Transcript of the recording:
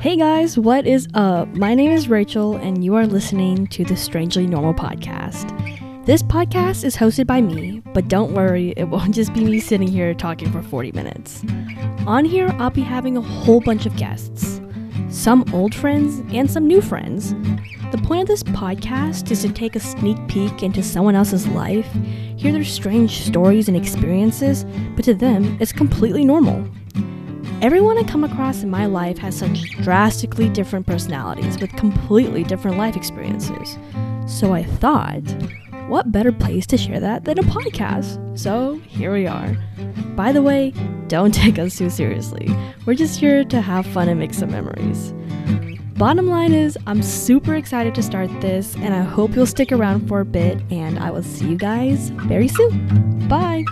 Hey guys, what is up? My name is Rachel, and you are listening to the Strangely Normal podcast. This podcast is hosted by me, but don't worry, it won't just be me sitting here talking for 40 minutes. On here, I'll be having a whole bunch of guests some old friends and some new friends. The point of this podcast is to take a sneak peek into someone else's life, hear their strange stories and experiences, but to them, it's completely normal. Everyone I come across in my life has such drastically different personalities with completely different life experiences. So I thought, what better place to share that than a podcast? So here we are. By the way, don't take us too seriously. We're just here to have fun and make some memories. Bottom line is, I'm super excited to start this, and I hope you'll stick around for a bit, and I will see you guys very soon. Bye!